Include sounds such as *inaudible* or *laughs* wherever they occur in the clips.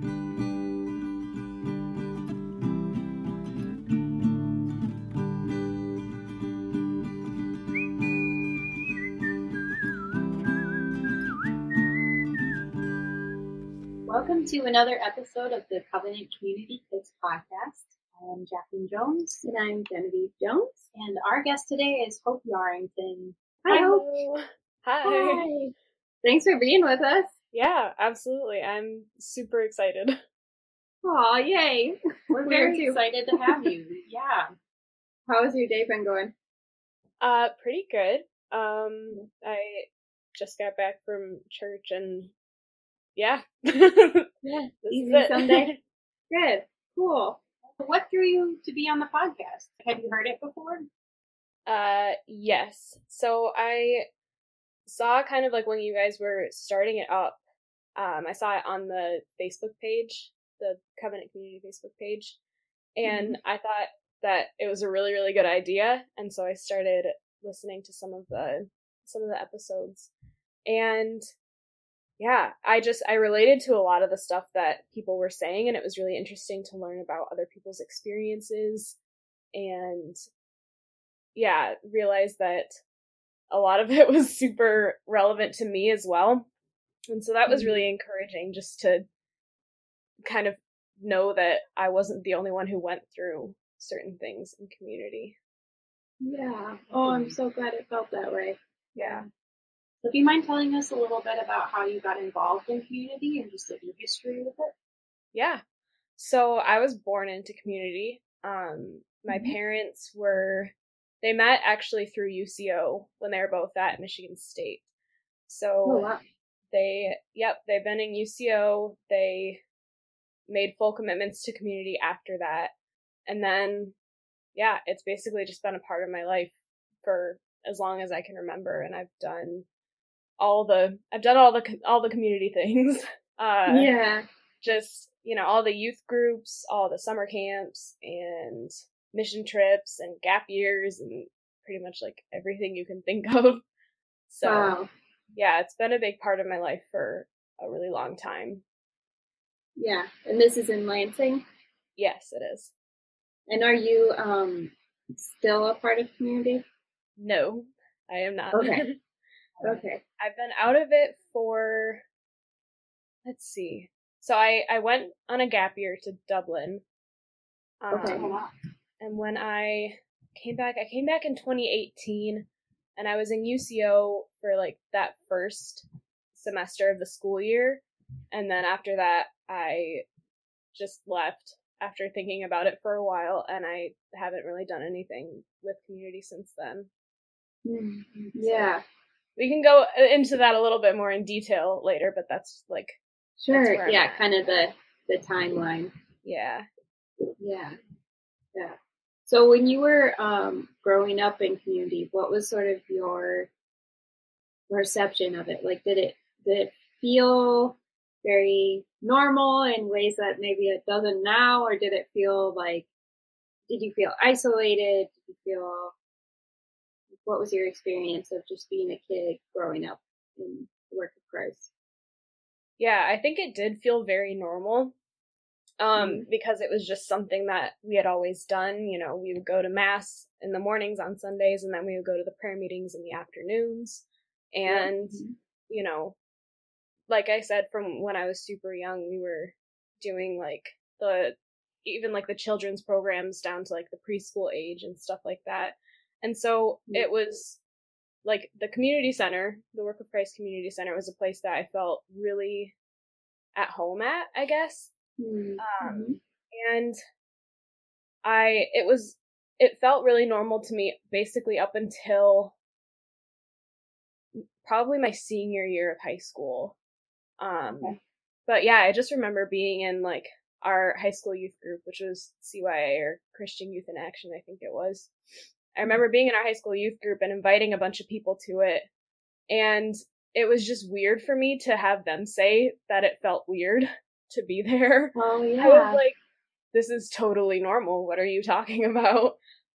Welcome to another episode of the Covenant Community Kids Podcast. I am Jacqueline Jones. And I'm Genevieve Jones. And our guest today is Hope Yarrington. Hi, Hope. Hi. Hi. Thanks for being with us. Yeah, absolutely. I'm super excited. *laughs* Aw, yay. We're very excited to have you. *laughs* Yeah. How has your day been going? Uh, pretty good. Um, I just got back from church and yeah. *laughs* Yeah, easy. Sunday. Good. Cool. What drew you to be on the podcast? Have you heard it before? Uh, yes. So I saw kind of like when you guys were starting it up. Um, I saw it on the Facebook page, the Covenant Community Facebook page, and I thought that it was a really, really good idea, and so I started listening to some of the some of the episodes, and yeah, I just I related to a lot of the stuff that people were saying, and it was really interesting to learn about other people's experiences and yeah, realized that a lot of *laughs* it was super relevant to me as well. And so that was really encouraging just to kind of know that I wasn't the only one who went through certain things in community. Yeah. Oh, I'm so glad it felt that way. Yeah. So, do you mind telling us a little bit about how you got involved in community and just like your history with it? Yeah. So I was born into community. Um, my Mhm. parents were, they met actually through UCO when they were both at Michigan State. So Oh, wow. they, yep, they've been in UCO. They made full commitments to community after that. And then, yeah, it's basically just been a part of my life for as long as I can remember. And I've done all the, I've done all the, all the community *laughs* things. Uh, yeah. just you know all the youth groups all the summer camps and mission trips and gap years and pretty much like everything you can think *laughs* of so Wow. yeah it's been a big part of my life for a really long time Yeah. And this is in Lansing. yes it is And are you um still a part of community? no i am not Okay. *laughs* Okay. i've been out of it for let's see so i i went on a gap year to dublin Okay. Um, wow. And when I came back, I came back in 2018 and I was in UCO for like that first semester of the school year. And then after that, I just left after thinking about it for a while and I haven't really done anything with community since then. Mm, Yeah. We can go into that a little bit more in detail later, but that's like, Sure. I'm Yeah. Kind of the the timeline. yeah. Yeah. Yeah. So when you were um, growing up in community, what was sort of your perception of it? Like, did it did it feel very normal in ways that maybe it doesn't now, or did it feel like? Did you feel isolated? Did you feel? What was your experience of just being a kid growing up in the work of Christ? Yeah, I think it did feel very normal. Um, Mhm. because it was just something that we had always done. You know, we would go to mass in the mornings on Sundays and then we would go to the prayer meetings in the afternoons. And, Mhm. you know, like I said, from when I was super young, we were doing like the, even like the children's programs down to like the preschool age and stuff like that. And so Yeah. it was like the community center, the Work of Christ Community Center was a place that I felt really at home at, I guess. Mhm. Um, and I, it was, it felt really normal to me basically up until probably my senior year of high school. Um, Okay. but yeah, I just remember being in like our high school youth group, which was CYA or Christian Youth in Action, I think it was. I remember being in our high school youth group and inviting a bunch of people to it. And it was just weird for me to have them say that it felt weird *laughs* to be *laughs* there. Oh yeah. I was like, this is totally normal. What are you talking *laughs* about?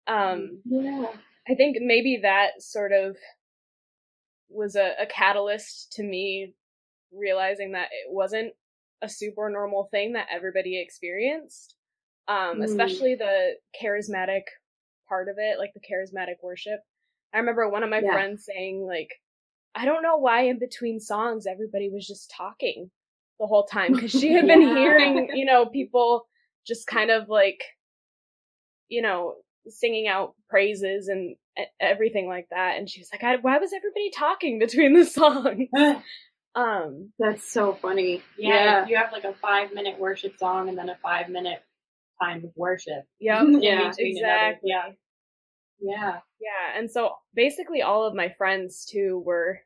Um, yeah. I think maybe that sort of was a, a catalyst to me realizing that it wasn't a super normal thing that everybody experienced. Um, Mm. especially the charismatic part of it, like the charismatic worship. I remember one of my Yeah. friends saying, like, I don't know why in between songs everybody was just talking the whole time because she had *laughs* been Yeah. hearing, you know, people just kind of like, you know, singing out praises and everything like that. And she was like, I, why was everybody talking between the *laughs* songs? *laughs* Um, That's so funny. yeah, you have like a five minute worship song and then a five minute time of worship. yeah, Yeah, between another- exactly. yeah. Yeah. Yeah, and so basically all of my friends too were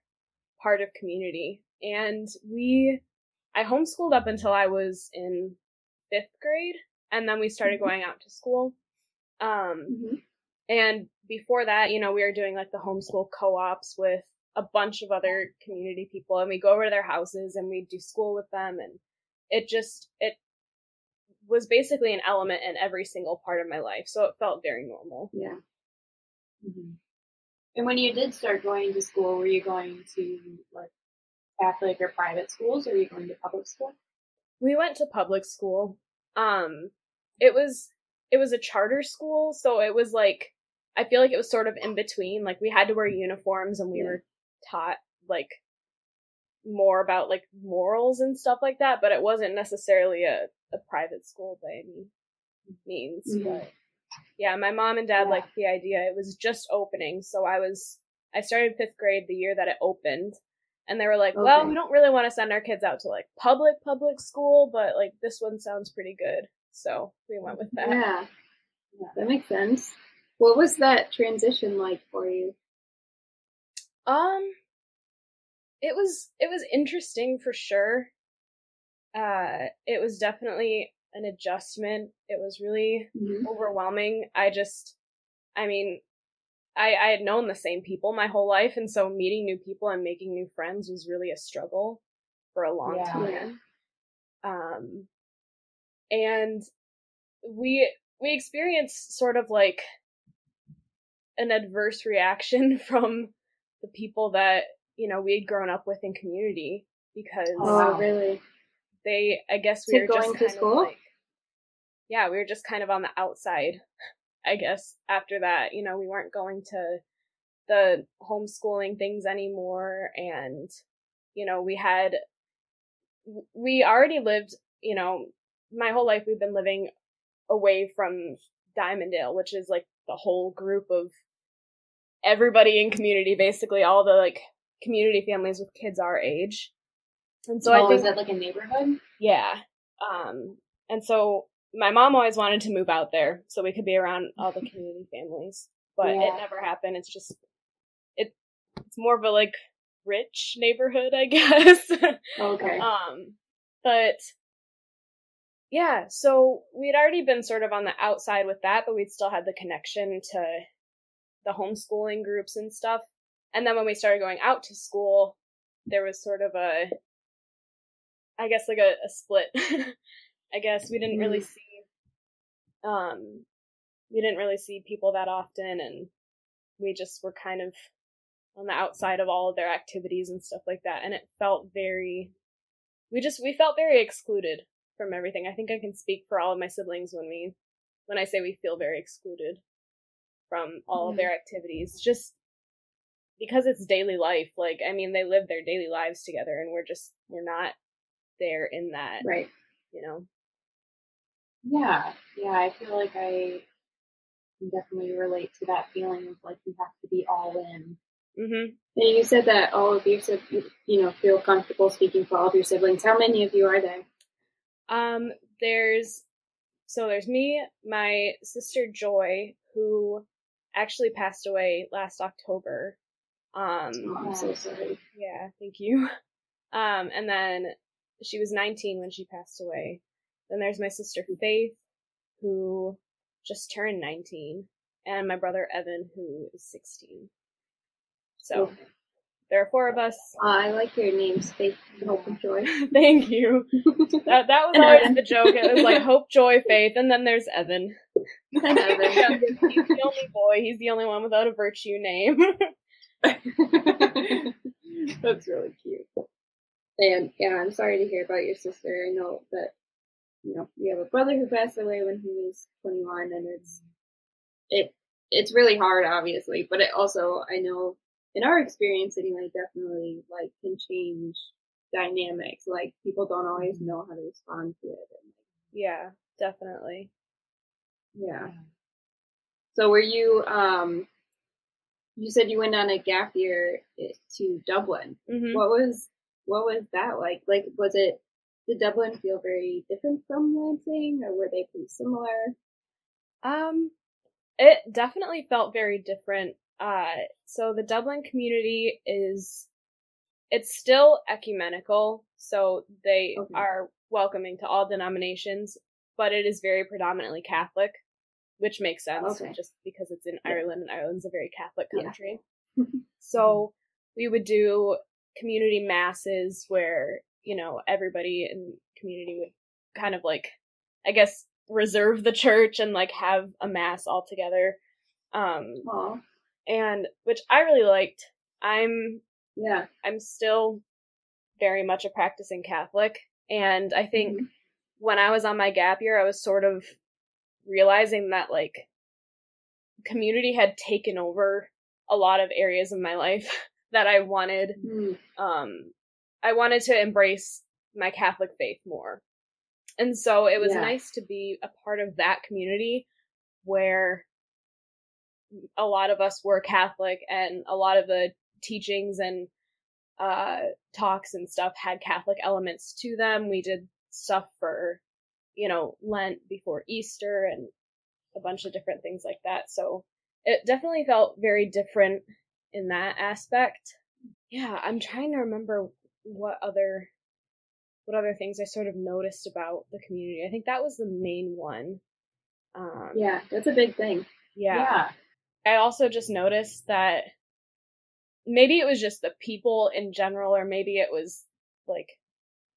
part of community. And we I homeschooled up until I was in 5th grade and then we started Mhm. going out to school. Um Mhm. and before that, you know, we were doing like the homeschool co-ops with a bunch of other community people and we go over to their houses and we do school with them and it just it was basically an element in every single part of my life. So it felt very normal. Yeah. Mhm. And when you did start going to school, were you going to like Catholic or private schools, or were you going to public school? we went to public school um it was it was a charter school so it was like i feel like it was sort of in between like we had to wear uniforms and we Yeah. were taught like more about like morals and stuff like that but it wasn't necessarily a, a private school by any means Mhm. but yeah my mom and dad Yeah. liked the idea it was just opening so i was i started fifth grade the year that it opened and they were like, well, Okay. we don't really want to send our kids out to like public public school, but like this one sounds pretty good. So we went with that. Yeah. That makes sense. What was that transition like for you? Um it was it was interesting for sure. Uh it was definitely an adjustment. It was really Mhm. overwhelming. I just I mean, I I had known the same people my whole life and so meeting new people and making new friends was really a struggle for a long Yeah. time. um and we we experienced sort of like an adverse reaction *laughs* from the people that you know we had grown up with in community because Oh, wow. really? they i guess we To were going just to school? like yeah we were just kind of on the outside i guess after that you know we weren't going to the homeschooling things anymore and you know we had we already lived you know my whole life we've been living away from Dimondale which is like the whole group of everybody in community basically all the like community families with kids our age and so oh, i think is that like a neighborhood? yeah. Um, and so my mom always wanted to move out there so we could be around all the community *laughs* families, but Yeah. it never happened. It's just, it, it's more of a like rich neighborhood, I *laughs* guess. Okay. um, but yeah, so we'd already been sort of on the outside with that, but we'd still had the connection to the homeschooling groups and stuff. And then when we started going out to school, there was sort of a, I guess like a, a split. *laughs* I guess we didn't really see, um, we didn't really see people that often, and we just were kind of on the outside of all of their activities and stuff like that, and it felt very, we just we felt very excluded from everything. I think I can speak for all of my siblings when we, when I say we feel very excluded from all of Mhm. their activities, just because it's daily life. Like, I mean, they live their daily lives together, and we're just we're not there in that, right. you know. Yeah, yeah. I feel like I can definitely relate to that feeling of like you have to be all in. hmm And you said that all of your siblings, you know, feel comfortable speaking for all of your siblings. How many of you are there? Um, there's so there's me, my sister Joy, who actually passed away last October. Um, Oh, I'm so sorry. yeah, thank you. *laughs* Um, and then she was 19 when she passed away. Then there's my sister Faith, who just turned 19, and my brother Evan, who is 16. So Okay. there are four of us. I like your names, Faith, Hope, and Joy. *laughs* Thank you. *laughs* That, that was always Evan. the joke. It was like *laughs* hope, joy, faith, and then there's Evan. And Evan. He's the only boy. He's the only one without a virtue name. That's really cute. And yeah, I'm sorry to hear about your sister. I know that you know we have a brother who passed away when he was 21, and it's it it's really hard, obviously, but it also I know in our experience anyway, definitely like can change dynamics. Like people don't always Mm-hmm. know how to respond to it. And, Yeah, definitely. yeah. So were you um you said you went on a gap year eh, to Dublin. hmm What was what was that like? Like was it did Dublin feel very different from Lansing or were they pretty similar? Um, it definitely felt very different. Uh, so the Dublin community is, it's still ecumenical, so they Okay. are welcoming to all denominations, but it is very predominantly Catholic, which makes sense Okay. just because it's in Yeah. Ireland and Ireland's a very Catholic Yeah. country. *laughs* So we would do community masses where, you know, everybody in community would kind of like, I guess, reserve the church and like have a mass all together. Um, Oh, and which I really liked. I'm, yeah. I'm still very much a practicing Catholic. And I think Mhm. when I was on my gap year, I was sort of realizing that like community had taken over a lot of areas of my life *laughs* that I wanted Mm, um I wanted to embrace my Catholic faith more. And so it was Yeah. nice to be a part of that community where a lot of us were Catholic and a lot of the teachings and uh talks and stuff had Catholic elements to them. We did stuff for you know Lent before Easter and a bunch of different things like that. So it definitely felt very different in that aspect. Yeah, I'm trying to remember what other what other things I sort of noticed about the community. I think that was the main one. Um, yeah, that's a big thing. yeah. yeah. I also just noticed that maybe it was just the people in general, or maybe it was like,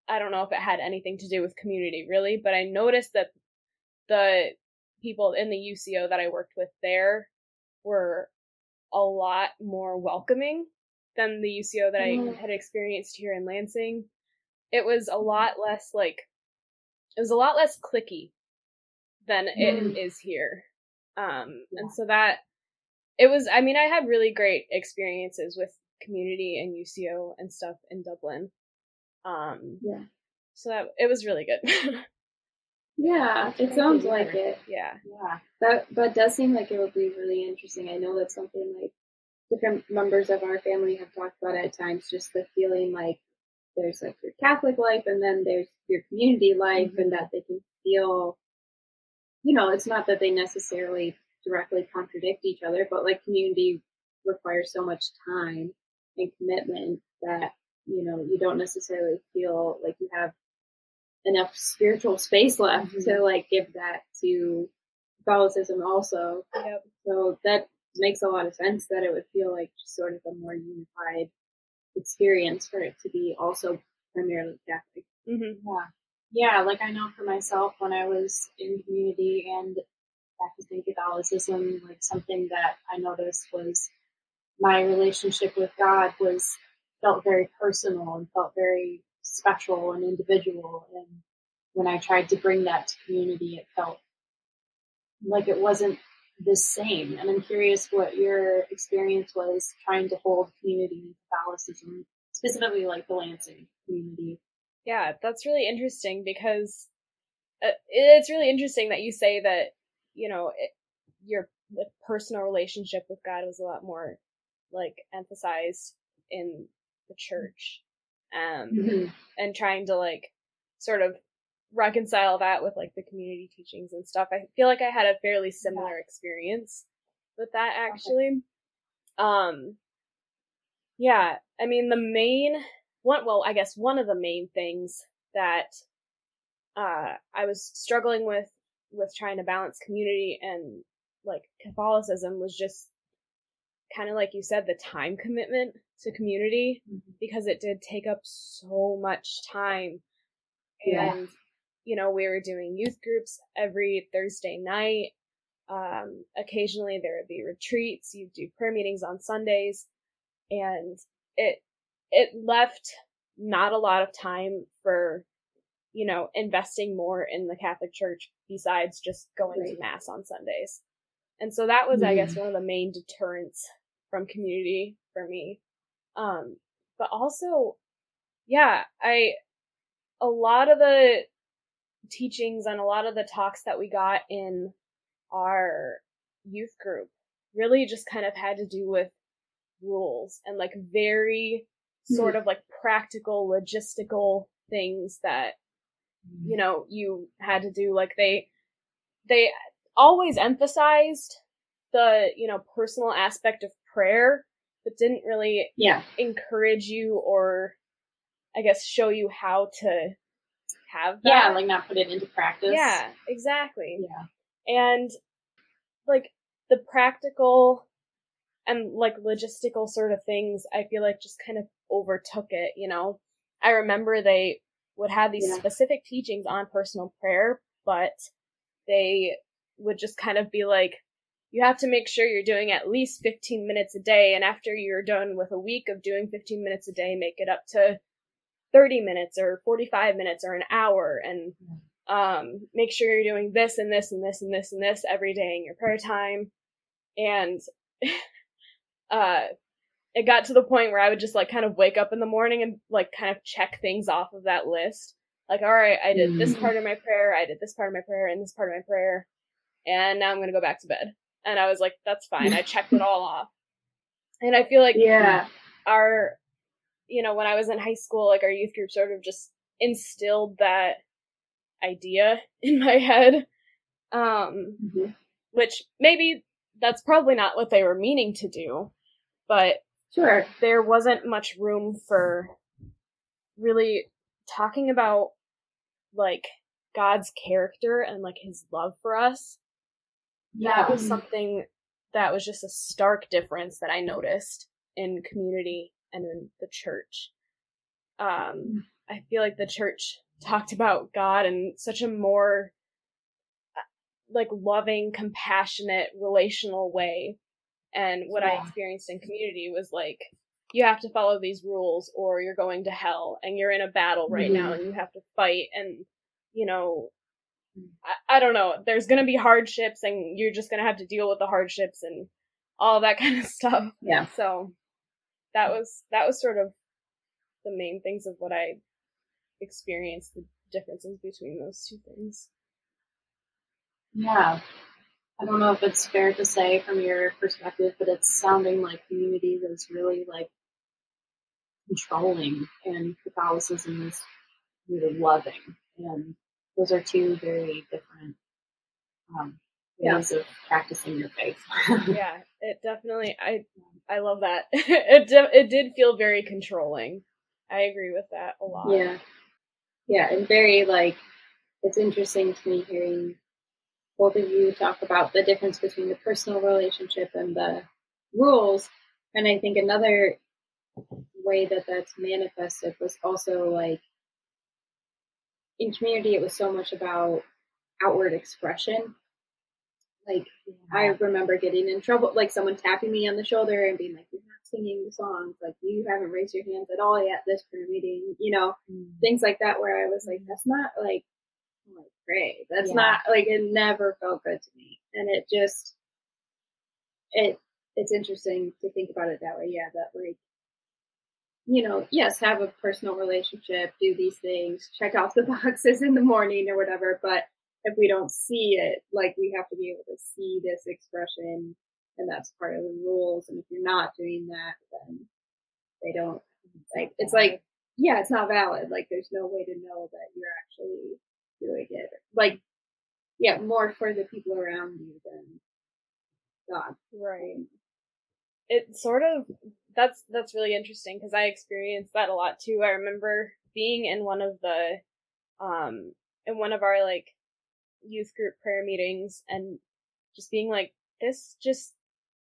I don't know if it had anything to do with community really, but I noticed that the people in the UCO that I worked with there were a lot more welcoming than the UCO that. I had experienced here in Lansing. It was a lot less like, it was a lot less clicky than it is Mm. here. Um, and so that it was i mean i had really great experiences with community and uco and stuff in dublin um Yeah. so that it was really good *laughs* Yeah, it sounds like it. yeah Yeah. That that does seem like it would be really interesting. I know that's something like different members of our family have talked about at times, just the feeling like there's like your Catholic life and then there's your community life and that they can feel you know, it's not that they necessarily directly contradict each other, but like community requires so much time and commitment that, you know, you don't necessarily feel like you have enough spiritual space left Mhm. to like give that to Catholicism also. yep So that makes a lot of sense that it would feel like just sort of a more unified experience for it to be also primarily Catholic. hmm Yeah. Yeah, like I know for myself when I was in community and practicing Catholicism, like something that I noticed was my relationship with God was felt very personal and felt very special and individual. And when I tried to bring that to community, it felt like it wasn't the same. And I'm curious what your experience was trying to hold community Catholicism, specifically like the Lansing community. yeah that's really interesting because uh, it's really interesting that you say that you know it, your personal relationship with god was a lot more like emphasized in the church um and trying to like sort of reconcile that with like the community teachings and stuff. I feel like I had a fairly similar experience with that actually. Um yeah, I mean the main one well, I guess one of the main things that uh I was struggling with with trying to balance community and like Catholicism was just kind of like you said the time commitment to community because it did take up so much time. Yeah. And, you know, we were doing youth groups every Thursday night. Um, occasionally there would be retreats. You'd do prayer meetings on Sundays. And it, it left not a lot of time for, you know, investing more in the Catholic Church besides just going right. to Mass on Sundays. And so that was, mm-hmm. I guess, mm-hmm. one of the main deterrents from community for me. Um, but also, yeah, I, a lot of the teachings and a lot of the talks that we got in our youth group really just kind of had to do with rules and like very sort mm-hmm. of like practical logistical things that you mm-hmm. know you had to do like they they always emphasized the you know personal aspect of prayer but didn't really yeah encourage you or i guess show you how to have that. yeah like not put it into practice yeah exactly yeah and like the practical and like logistical sort of things i feel like just kind of overtook it you know i remember they would have these yeah. specific teachings on personal prayer but they would just kind of be like you have to make sure you're doing at least 15 minutes a day and after you're done with a week of doing 15 minutes a day make it up to 30 minutes or 45 minutes or an hour and um, make sure you're doing this and this and this and this and this every day in your prayer time and *laughs* uh it got to the point where I would just like kind of wake up in the morning and like kind of check things off of that list. Like, all right, I did this mm. part of my prayer, I did this part of my prayer, and this part of my prayer, and now I'm gonna go back to bed. And I was like, that's fine. I checked it all off. And I feel like yeah, our, you know, when I was in high school, like our youth group sort of just instilled that idea *laughs* in my head. Um, mm-hmm. which maybe that's probably not what they were meaning to do, but sure, there wasn't much room for really talking about like God's character and like his love for us. Yeah. That was something that was just a stark difference that I noticed in community and in the church. Um, I feel like the church talked about God in such a more like loving, compassionate, relational way. And what yeah. I experienced in community was like, you have to follow these rules or you're going to hell and you're in a battle right mm-hmm. now and you have to fight and, you know, I, I don't know, there's gonna be hardships and you're just gonna have to deal with the hardships and all that *laughs* kind of stuff. Yeah. So that was, that was sort of the main things of what I experienced, the differences between those two things. Yeah. I don't know if it's fair to say from your perspective, but it's sounding like community was really like controlling and Catholicism is really loving. And those are two very different um, ways yeah. of practicing your faith. *laughs* yeah, it definitely, I, I love that. *laughs* it, de- it did feel very controlling. I agree with that a lot. Yeah. Yeah. And very like, it's interesting to me hearing both of you talk about the difference between the personal relationship and the rules. And I think another way that that's manifested was also like in community, it was so much about outward expression. Like yeah. I remember getting in trouble, like someone tapping me on the shoulder and being like, "You're not singing the songs. Like you haven't raised your hands at all yet this prayer meeting." You know, mm. things like that. Where I was like, "That's not like like pray. That's yeah. not like it never felt good to me. And it just it it's interesting to think about it that way. Yeah, that like you know, yes, have a personal relationship, do these things, check off the *laughs* boxes in the morning or whatever, but if we don't see it, like we have to be able to see this expression and that's part of the rules. And if you're not doing that, then they don't like, it's like, yeah, it's not valid. Like there's no way to know that you're actually doing it. Like, yeah, more for the people around you than God. Right. It sort of that's that's really interesting because I experienced that a lot too. I remember being in one of the um in one of our like youth group prayer meetings and just being like this just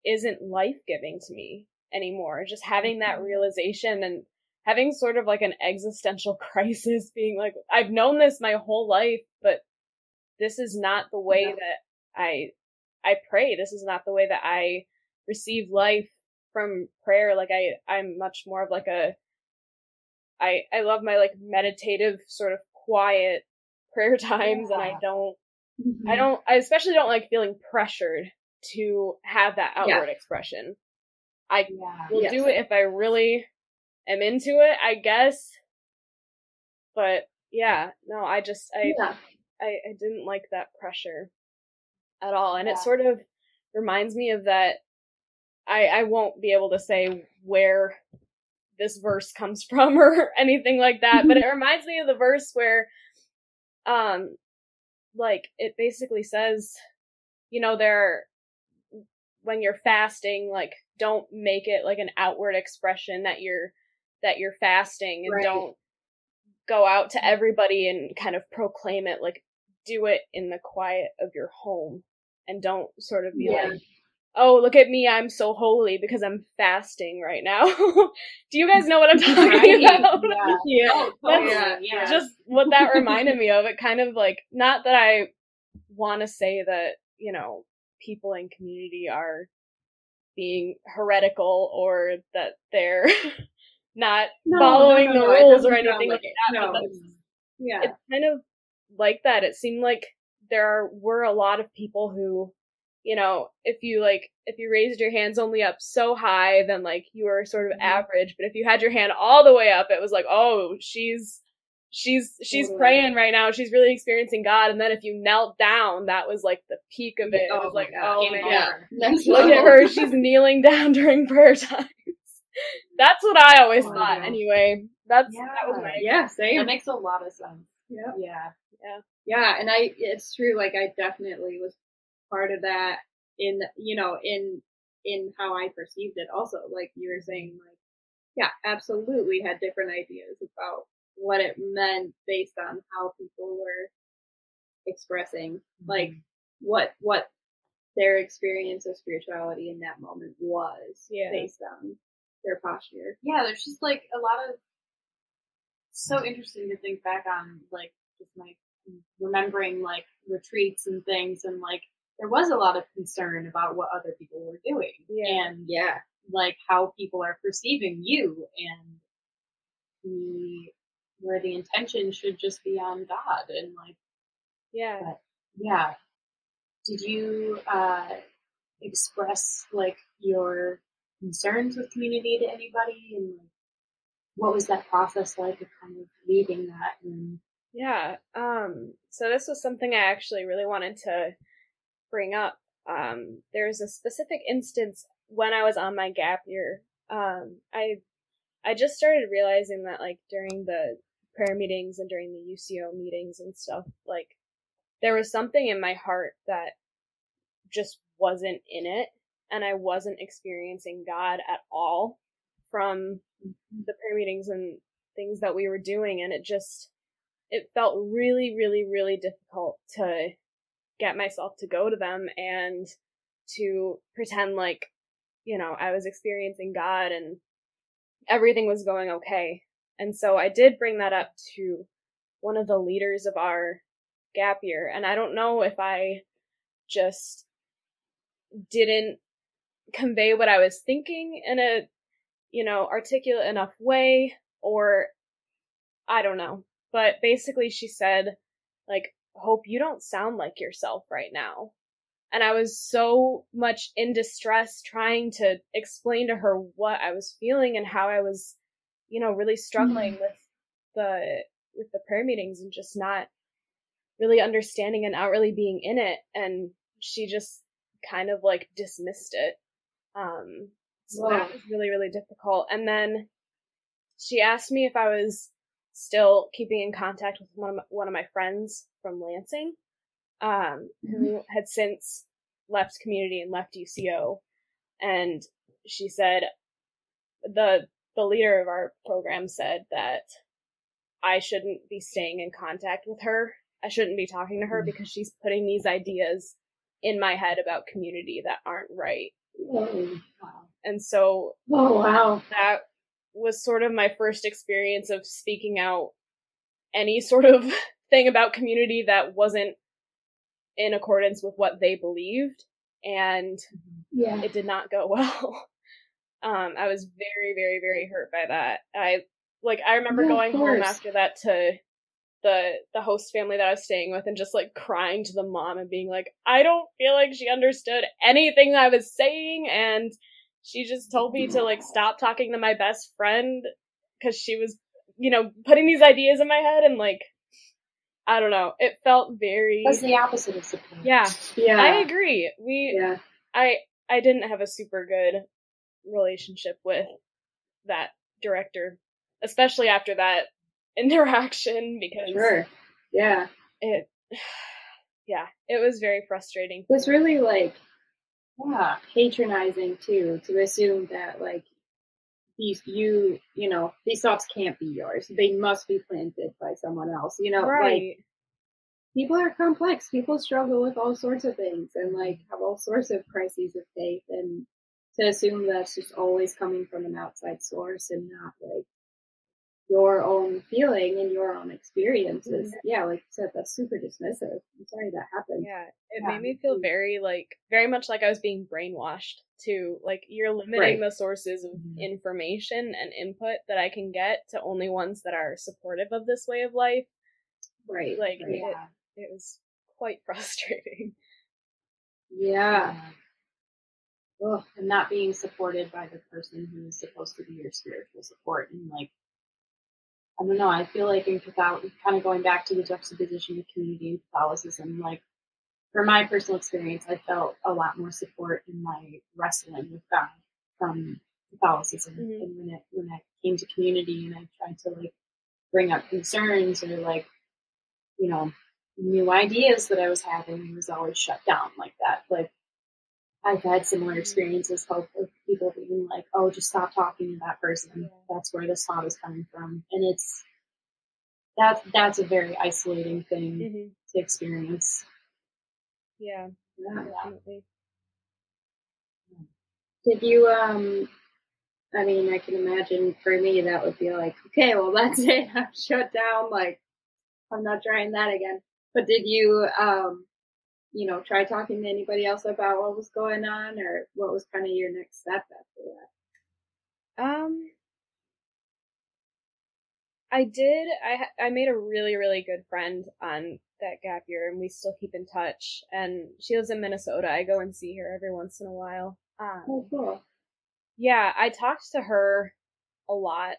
isn't life giving to me anymore. Just having that mm-hmm. realization and having sort of like an existential *laughs* crisis being like I've known this my whole life but this is not the way yeah. that I I pray this is not the way that I receive life from prayer like I I'm much more of like a I I love my like meditative sort of quiet prayer *laughs* times and I don't Mm-hmm. I don't I especially don't like feeling pressured to have that outward expression. I Yeah. will Yes. do it if I really am into it, I guess. But yeah, no, I just I Yeah. I, I didn't like that pressure at all. And it sort of reminds me of that I I won't be able to say where this verse comes *laughs* from or anything like that, but it reminds me of the verse where um like it basically says, you know, there when you're fasting, like don't make it like an outward expression that you're that you're fasting and Right. don't go out to everybody and kind of proclaim it like do it in the quiet of your home and don't sort of be Yeah. like oh look at me i'm so holy because i'm fasting right now *laughs* do you guys know what i'm talking Right. about Yeah. *laughs* Yeah. Oh, totally. Yeah. just what that reminded me of it kind of like not that i want to say that you know people in community are being heretical or that they're *laughs* not No, following no, no, the rules or anything like like that, No, but it's- yeah. it's kind of like that. It seemed like there were a lot of people who, you know, if you like, if you raised your hands only up so high, then like you were sort of Mhm. average. But if you had your hand all the way up, it was like, oh, she's, she's, she's Totally. praying right now. She's really experiencing God. And then if you knelt down, that was like the peak of it. It Oh was my like, God. oh Game man, Yeah. over. *laughs* Next look at her. She's kneeling down *laughs* during prayer times. *laughs* That's what I always Oh, thought. yeah. Anyway, that's that was Yeah. my Yeah, That makes a lot of sense. Yeah. Yeah. Yeah, and I it's true, like I definitely was part of that in you know, in in how I perceived it also. Like you were saying, mm-hmm. like yeah, absolutely had different ideas about what it meant based on how people were expressing like mm-hmm. what what their experience of spirituality in that moment was Yeah. based on their posture. yeah, there's just like a lot of so interesting to think back on like just my remembering like retreats and things and like there was a lot of concern about what other people were doing Yeah. and Yeah. like how people are perceiving you and the where the intention should just be on God and like yeah. yeah. Did you uh express like your concerns with community to anybody and like what was that process like of kind of leaving that and Yeah. Um, so this was something I actually really wanted to bring up. Um, there's a specific instance when I was on my gap year. Um, I, I just started realizing that like during the prayer meetings and during the UCO meetings and stuff, like there was something in my heart that just wasn't in it and I wasn't experiencing God at all from the prayer meetings and things that we were doing and it just it felt really really really difficult to get myself to go to them and to pretend like you know I was experiencing God and everything was going okay. And so I did bring that up to one of the leaders of our gap year and I don't know if I just didn't convey what I was thinking in a you know articulate enough way or I don't know. But basically she said like hope you don't sound like yourself right now. And i was so much in distress trying to explain to her what i was feeling and how i was you know really struggling with the with the prayer meetings and just not really understanding and not really being in it. And she just kind of like dismissed it. Um so that was really really difficult. And then she asked me if i was still keeping in contact with one of my, one of my friends from Lansing, um, who had since left community and left UCO, and she said the the leader of our program said that I shouldn't be staying in contact with her. I shouldn't be talking to her Mhm. because she's putting these ideas in my head about community that aren't right. Oh, wow. And so oh, wow. that was sort of my first experience of speaking out any sort of *laughs* thing about community that wasn't in accordance with what they believed and Yeah. it did not go *laughs* well. Um i was very very very hurt by that. I like I remember Yeah, going home after that to the the host family that I was staying with and just like crying to the mom and being like, I don't feel like she understood anything I was saying and she just told me to like stop talking to my best friend because she was, you know, putting these ideas in my head and like I don't know. It felt very That's the opposite of support. Yeah. Yeah. I agree. We yeah. I I didn't have a super good relationship with that director, especially after that *laughs* interaction because Sure. Yeah. it *sighs* yeah, it was very frustrating. It's really like Yeah. patronizing too to assume that like these you you know these thoughts can't be yours. They must be planted by someone else. You know, like right. people are complex. People struggle with all sorts of things and like have all sorts of crises of faith and to assume that's just always coming from an outside source and not like your own feeling and your own experiences. Yeah, like you said, that's super dismissive. I'm sorry that happened. yeah, it Yeah. made me feel very like very much like I was being brainwashed to Like you're limiting Right. the sources of Mhm. information and input that I can get to only ones that are supportive of this way of life. Right. Like right. it, Yeah. it was quite *laughs* frustrating. Yeah. Ugh, and not being supported by the person who is supposed to be your spiritual support and like I don't know, I feel like in Catholic kind of going back to the juxtaposition of community and Catholicism, like for my personal experience, I felt a lot more support in my wrestling with God from Catholicism. Mhm. And when it when I came to community and I tried to like bring up concerns or like, you know, new ideas that I was having, it was always shut down like that. Like I've had similar experiences hope of people being like, "Oh, just stop talking to that person. That's where this thought is coming from," and it's that's that's a very isolating thing hmm to experience. Yeah, Yeah. definitely. Did you um I mean, I can imagine for me that would be like, okay, well *laughs* that's it. I'm shut down. Like, I'm not trying that again. But did you um you know, try talking to anybody else about what was going on or what was kind of your next step after that? Um, I did. I I made a really really good friend on that gap year, and we still keep in touch. And she lives in Minnesota. I go and see her every once in a while. Um, Oh, cool. yeah, I talked to her a lot,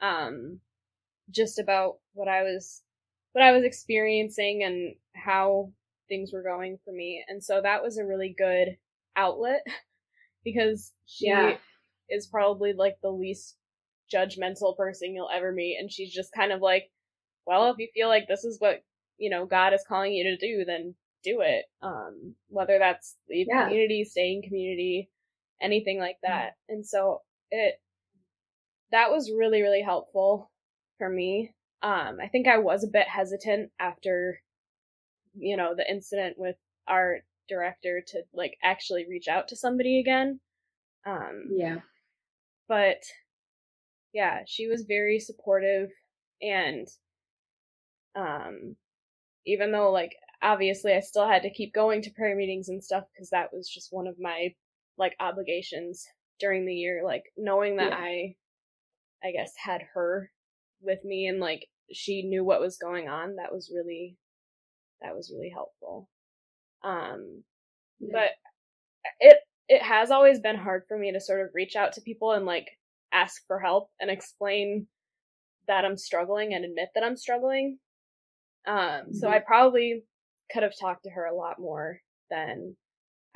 um, just about what I was what I was experiencing and how things were going for me, and so that was a really good outlet *laughs* because she Yeah. is probably like the least judgmental person you'll ever meet, and she's just kind of like, well, if you feel like this is what you know God is calling you to do, then do it. Um, whether that's leave Yeah. community, stay in community, anything like that. And so it that was really really helpful for me. Um, I think I was a bit hesitant after you know the incident with our director to like actually reach out to somebody again. Um, Yeah. but yeah, she was very supportive and um even though like obviously I still had to keep going to prayer meetings and stuff because that was just one of my like obligations during the year like knowing that Yeah. I I guess had her with me and like she knew what was going on that was really that was really helpful um but it it has always been hard for me to sort of reach out to people and like ask for help and explain that I'm struggling and admit that I'm struggling. Um, so I probably could have talked to her a lot more than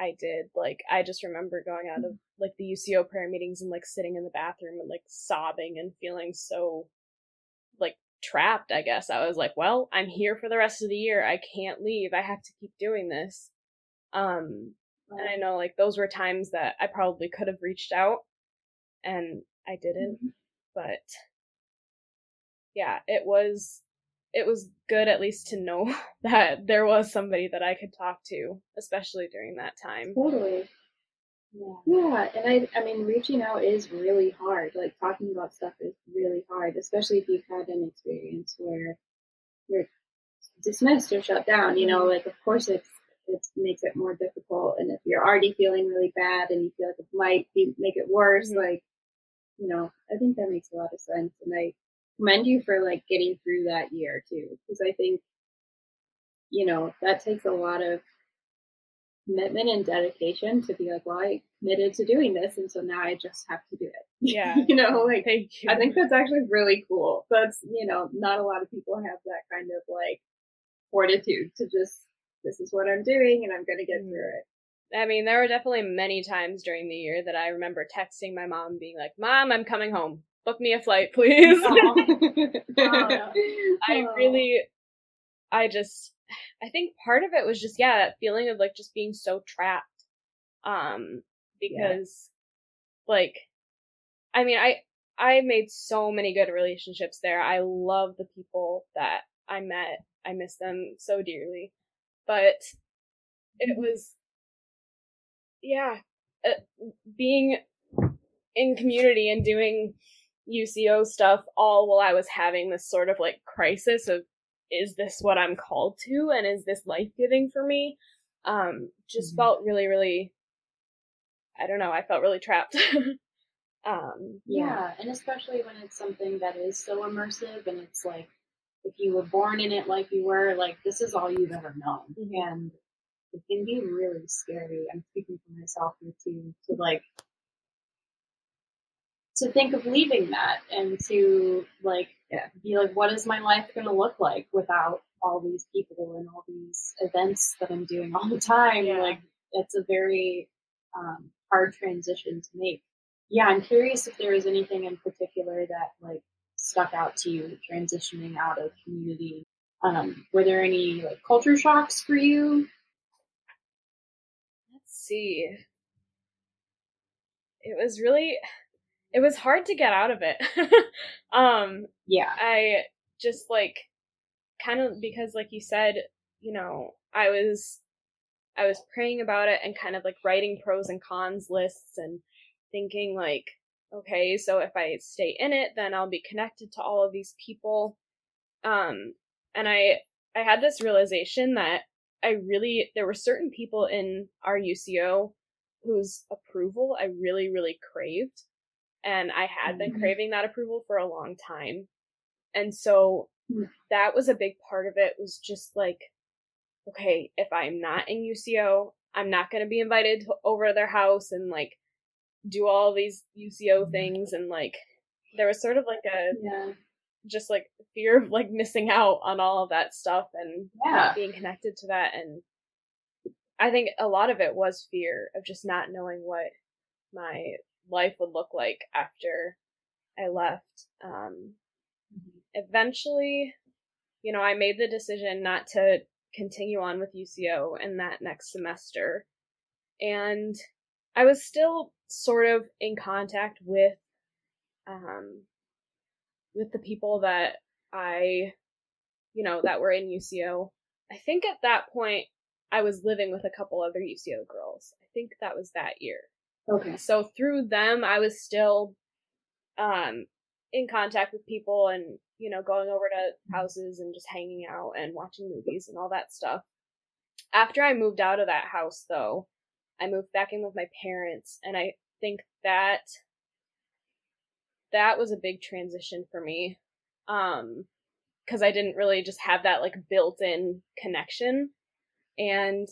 I did. Like I just remember going out of like the UCO prayer meetings and like sitting in the bathroom and like sobbing and feeling so trapped, I guess. I was like, well, I'm here for the rest of the year. I can't leave. I have to keep doing this. Um, and I know like those were times that I probably could have reached out and I didn't, but yeah, it was it was good at least to know *laughs* that there was somebody that I could talk to, especially during that time. Totally. Yeah. Yeah, and I I mean reaching out is really hard. Like talking about stuff is really hard, especially if you've had an experience where you're dismissed or shut down. You know, like of course it's it makes it more difficult. And if you're already feeling really bad and you feel like it might be, make it worse, Mhm. like you know, I think that makes a lot of sense. And I commend you for like getting through that year too, because I think, you know, that takes a lot of commitment and dedication to be like, well, I committed to doing this, and so now I just have to do it. *laughs* Yeah. you know, like Thank you. I think that's actually really cool. That's you know, not a lot of people have that kind of like fortitude to just this is what I'm doing and I'm gonna get mm. through it. I mean, there were definitely many times during the year that I remember texting my mom being like, Mom, I'm coming home. Book me a flight, please. *laughs* *laughs* Oh. I Oh. really, I just, I think part of it was just, yeah, that feeling of like just being so trapped. Um, because, like, I mean, I, I made so many good relationships there. I love the people that I met. I miss them so dearly. But it was, yeah, uh, being in community and doing UCO stuff all while I was having this sort of like crisis of is this what I'm called to and is this life giving for me? Um, just Mhm. felt really, really I don't know, I felt really trapped. *laughs* um Yeah, and especially when it's something that is so immersive and it's like if you were born in it like you were, like this is all you've ever known. Mhm. And it can be really scary. I'm speaking for myself here too, to like to think of leaving that and to like Yeah. be like, what is my life gonna look like without all these people and all these events that I'm doing all the time? Yeah. Like it's a very um, hard transition to make. Yeah, I'm curious if there was anything in particular that like stuck out to you transitioning out of community. Um, were there any like culture shocks for you? let's see. It was really it was hard to get out of it. *laughs* um Yeah, I just like kind of because like you said, you know, I was I was praying about it and kind of like writing pros and cons lists and thinking like okay, so if I stay in it, then I'll be connected to all of these people. Um and I I had this realization that I really there were certain people in our UCO whose approval I really really craved and I had been Mhm. craving that approval for a long time. And so Hmm. that was a big part of it was just like okay, if I'm not in UCO, I'm not going to be invited to, over to their house and like do all these UCO things and like there was sort of like a yeah, just like fear of like missing out on all of that stuff and Yeah. not being connected to that and I think a lot of it was fear of just not knowing what my life would look like after I left. Um eventually, you know, I made the decision not to continue on with UCO in that next semester. And I was still sort of in contact with um with the people that I you know that were in UCO. I think at that point I was living with a couple other UCO girls. I think that was that year. Okay, So through them, I was still um, in contact with people and, you know, going over to houses and just hanging out and watching movies and all that stuff. After I moved out of that house, though, I moved back in with my parents, and I think that that was a big transition for me. Um, because I didn't really just have that like built-in connection, and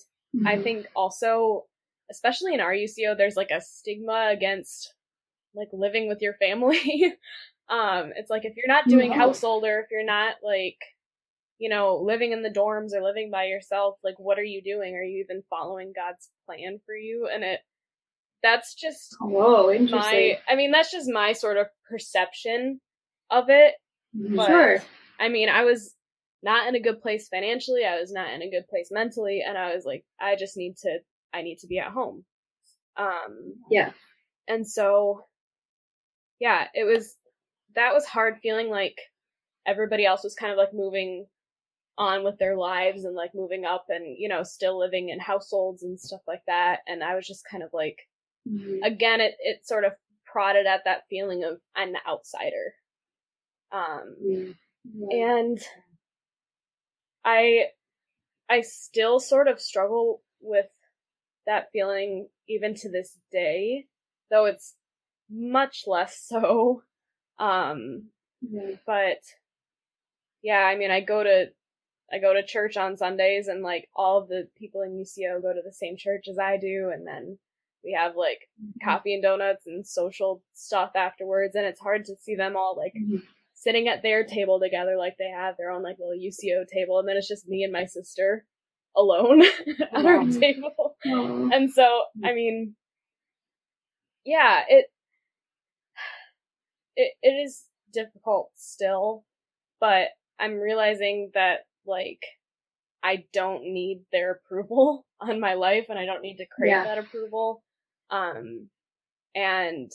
I Mhm. think also, especially in our UCO, there's like a stigma against like living with your family. *laughs* um, it's like if you're not doing Mhm. household or if you're not like, you know, living in the dorms or living by yourself, like what are you doing? Are you even following God's plan for you? And it, that's just Whoa, interesting. my, I mean, that's just my sort of perception of it. Mhm. but- sure. I mean, I was not in a good place financially. I was not in a good place mentally, and I was like, I just need to, I need to be at home. Um, Yeah. and so, yeah, it was that was hard feeling like everybody else was kind of like moving on with their lives and like moving up and you know still living in households and stuff like that and i was just kind of like Mhm. again it it sort of prodded at that feeling of i'm the outsider um Yeah. Yeah. and i i still sort of struggle with that feeling even to this day though it's much less *laughs* so um Yeah. but yeah, I mean, I go to I go to church on Sundays, and like all the people in UCO go to the same church as I do, and then we have like coffee and donuts and social stuff afterwards, and it's hard to see them all like Mhm. sitting at their table together, like they have their own like little UCO table, and then it's just me and my sister alone *laughs* at our table. And so, I mean, yeah, it it it is difficult still, but I'm realizing that like I don't need their approval *laughs* on my life and I don't need to crave Yeah. that approval. Um and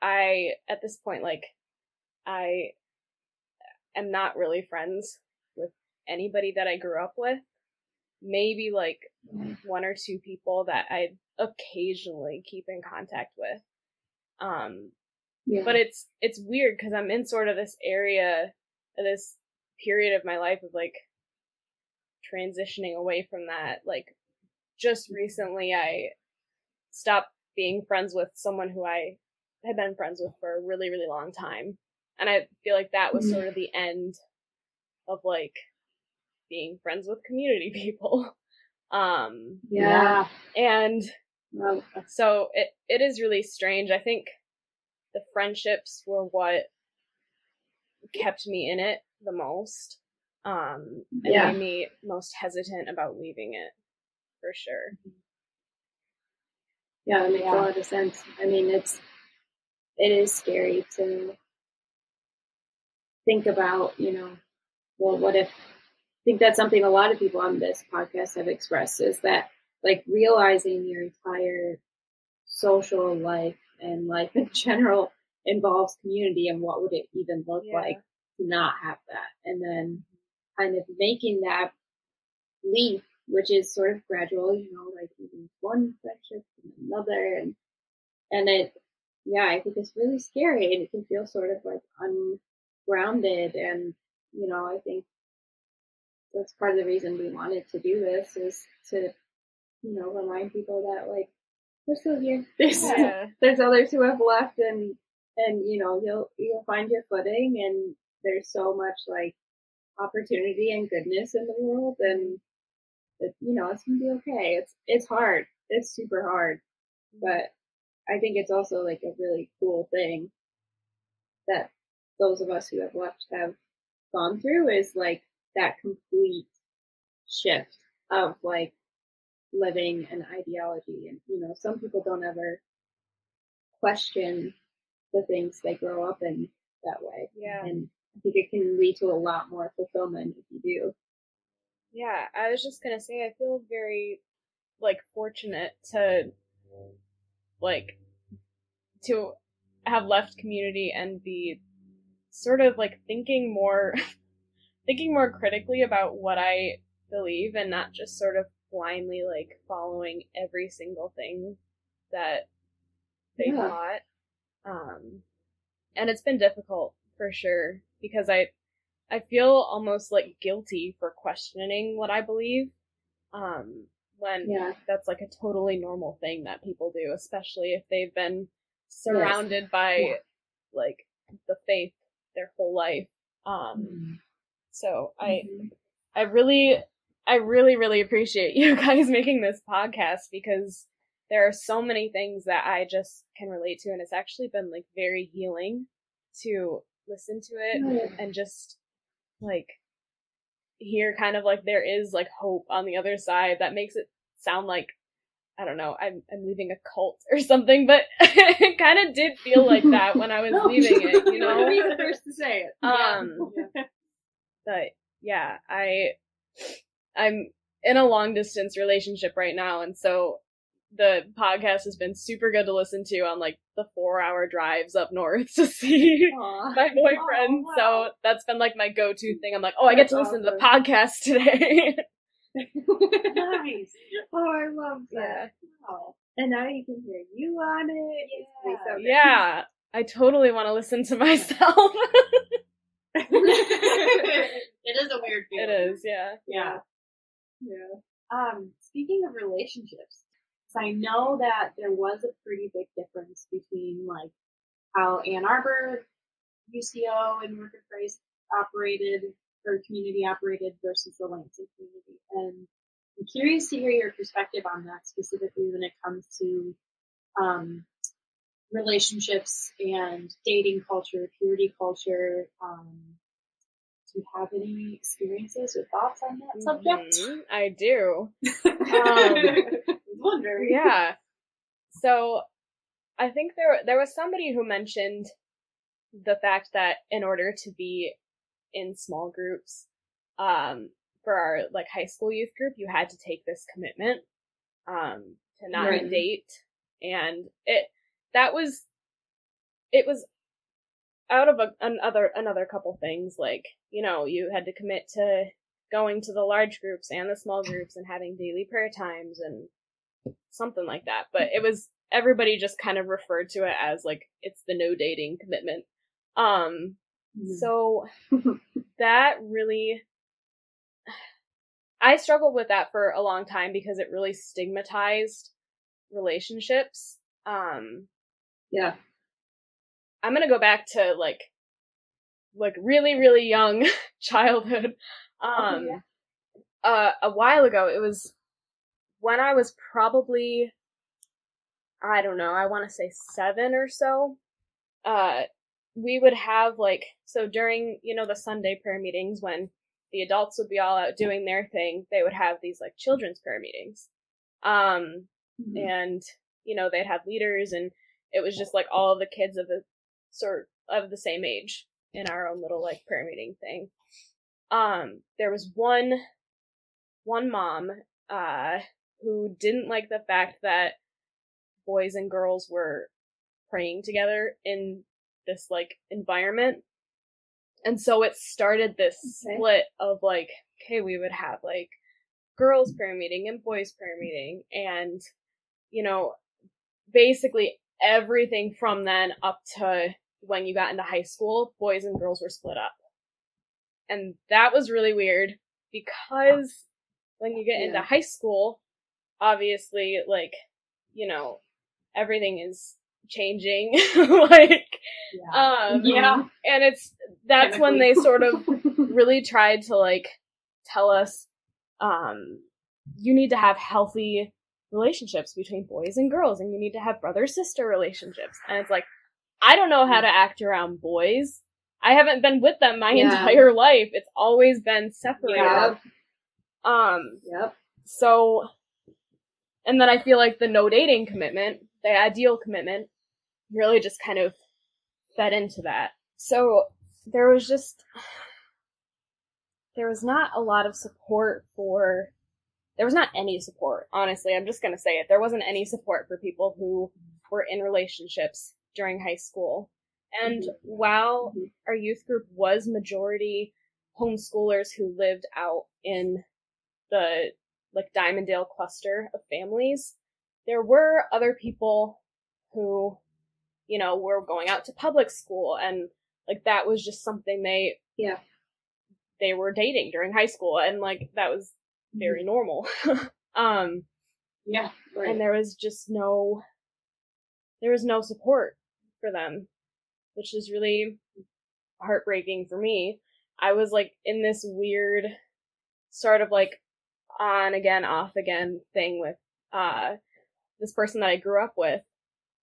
I at this point like I am not really friends with anybody that I grew up with. Maybe like one or two people that I occasionally keep in contact with. Um, Yeah. but it's it's weird because I'm in sort of this area, this period of my life of like transitioning away from that. Like, just recently, I stopped being friends with someone who I had been friends with for a really really long time, and I feel like that was Mhm. sort of the end of like being friends with community *laughs* people. Um, yeah. and Well, so it it is really strange. I think the friendships were what kept me in it the most. Um and Yeah. made me most hesitant about leaving it for sure. yeah, that makes Yeah. a lot of sense. I mean, it's it is scary to think about. You know, well, what if? I think that's something a lot of people on this podcast have expressed is that like realizing your entire social life and life in *laughs* general involves community and what would it even look Yeah. like to not have that. And then kind of making that leap which is sort of gradual you know like even one friendship and another. And and it yeah i think it's really scary and it can feel sort of like ungrounded. And you know i think that's part of the reason we wanted to do this is to you know remind people that like we're still here. *laughs* There's Yeah. there's others who have left and and you know you'll you'll find your footing and there's so much like opportunity and goodness in the world and it, you know it's gonna be okay. It's it's hard. It's super hard. But i think it's also like a really cool thing that those of us who have left have gone through is like that complete shift of like living an ideology. And you know some people don't ever question the things they grow up in that way. Yeah. and i think it can lead to a lot more fulfillment if you do. Yeah, I was just gonna say I feel very like fortunate to like to have left community and be sort of like thinking more *laughs* thinking more critically about what I believe and not just sort of blindly like following every single thing that they Yeah. taught. Um and it's been difficult for sure because I I feel almost like guilty for questioning what I believe. Um, when yeah that's like a totally normal thing that people do, especially if they've been surrounded by Yeah. like the faith their whole life. Um, so I Mhm. I really I really really appreciate *laughs* you guys making this podcast because there are so many things that I just can relate to and it's actually been like very healing to listen to it yeah. and just like hear kind of like there is like hope on the other side that makes it sound like I don't know, I'm I'm leaving a cult *laughs* or something, but *laughs* it kind of did feel like that when I was No, leaving it, you know. be the first to say it Um, but yeah, I I'm in a long distance relationship right now, and so the podcast has been super good to listen to on like the four hour drives up north *laughs* to see Aw. my boyfriend. Oh, wow. So that's been like my go to thing. I'm like, oh, I get to listen to the podcast today. *laughs* Nice. oh i love yeah. that Wow. and now you can hear you on it It's so. Yeah. I totally want to listen to *laughs* myself. *laughs* it is a weird it feeling. is, yeah. Yeah. yeah Um, speaking of relationships, I know that there was a pretty big difference between like how Ann Arbor UCO and Work of Christ operated or community operated versus the Lansing community. And I'm curious to hear your perspective on that specifically when it comes to um, relationships and dating culture, purity culture. Um, do you have any experiences or thoughts on that subject? Mhm, I do. *laughs* Wondering. Yeah. So I think there there was somebody who mentioned the fact that in order to be in small groups, um, for our like high school youth group, you had to take this commitment, um, to not Right. date, and it that was it was out of a, another another couple things like you know you had to commit to going to the large groups and the small groups and having daily prayer times and something like that but it was everybody just kind of referred to it as like it's the no dating commitment um Mhm. so *laughs* that really I struggled with that for a long time because it really stigmatized relationships. Um yeah. I'm gonna go back to like like really, really young *laughs* childhood. Um yeah. uh a while ago it was when I was probably I don't know, I wanna say seven or so. Uh we would have like so during, you know, the Sunday prayer meetings when the adults would be all out doing their thing, they would have these like children's prayer meetings. Um Mhm. and you know they'd have leaders and it was just like all the kids of the sort of the same age in our own little like prayer meeting thing. Um there was one one mom uh who didn't like the fact that boys and girls were praying together in this like environment. And so it started this Okay. split of like okay we would have like girls prayer meeting and boys prayer meeting. And you know basically everything from then up to when you got into high school boys and girls were split up and that was really weird because when you get into high school obviously like you know everything is changing *laughs* like Yeah. um Yeah. and it's that's when they sort of *laughs* really tried to like tell us um you need to have healthy relationships between boys and girls and you need to have brother sister relationships. And it's like i don't know how to act around boys. I haven't been with them my Yeah. entire life. It's always been separated. Um Yep. so and then i feel like the no dating commitment the ideal commitment really just kind of fed into that. So there was just there was not a lot of support for there was not any support honestly i'm just going to say it there wasn't any support for people who were in relationships during high school and Mhm. while Mhm. our youth group was majority homeschoolers who lived out in the like Dimondale cluster of families there were other people who you know were going out to public school and like that was just something they Yeah. they were dating during high school and like that was very normal *laughs* um Yeah. Right. and there was just no there was no support for them which is really heartbreaking for me i was like in this weird sort of like on again off again thing with uh this person that i grew up with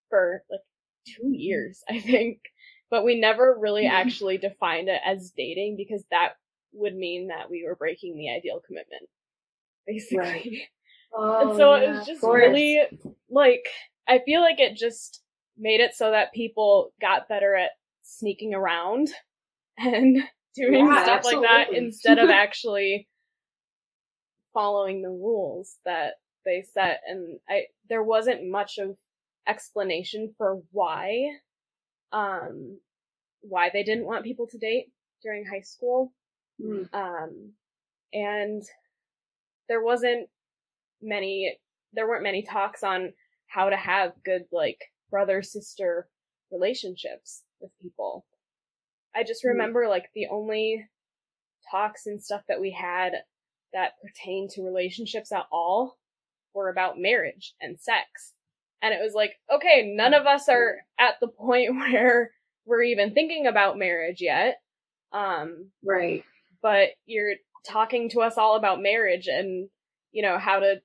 for like two years *laughs* i think but we never really Mhm. actually defined it as dating because that would mean that we were breaking the ideal commitment basically. Right. oh, and so it was just really like I feel like it just made it so that people got better at sneaking around *laughs* and doing Yeah, stuff like that instead of *laughs* actually following the rules that they set. And I there wasn't much of explanation for why um why they didn't want people to date during high school. Mm. um, and there wasn't many, there weren't many talks on how to have good, like, brother sister relationships with people. I just Mhm. remember, like, the only talks and stuff that we had that pertained to relationships at all were about marriage and sex. And it was like, okay, none of us are at the point *laughs* where we're even thinking about marriage yet. Um, Right. but you're talking to us all about marriage and you know how to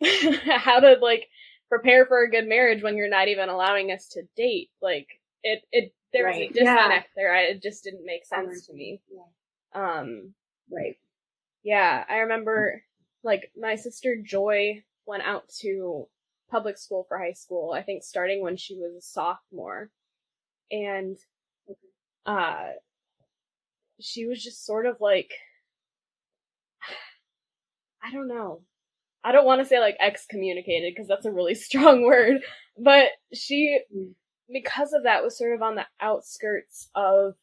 *laughs* how to like prepare for a good marriage when you're not even allowing us to date. Like it it there was a disconnect there. I, it just didn't make sense to me. Yeah. um Right. yeah i remember like my sister joy went out to public school for high school i think starting when she was a sophomore. And uh she was just sort of like I don't know. I don't want to say like excommunicated because that's a really *laughs* strong word, but she Mm. because of that was sort of on the outskirts of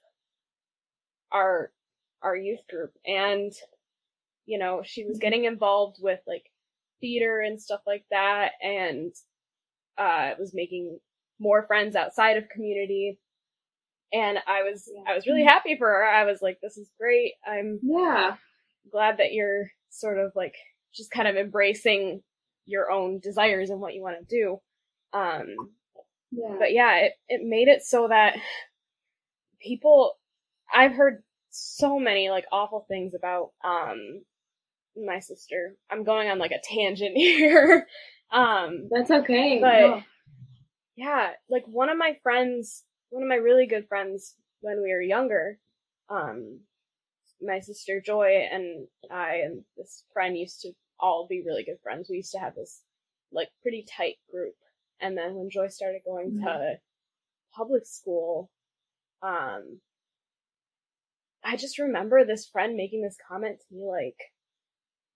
our our youth group and you know, she was getting involved with like theater and stuff like that and uh was making more friends outside of community and I was Yeah. I was really happy for her. I was like this is great. I'm Yeah. glad that you're sort of like just kind of embracing your own desires and what you want to do. Um, Yeah. but yeah, it, it made it so that people, I've heard so many like awful things about, um, my sister. I'm going on like a tangent *laughs* here. um, That's okay. but No. yeah, like one of my friends, one of my really good friends when we were younger, um, my sister Joy and I and this friend used to all be really good friends. We used to have this like pretty tight group. And then when Joy started going to public school, um, I just remember this friend making this comment to me like,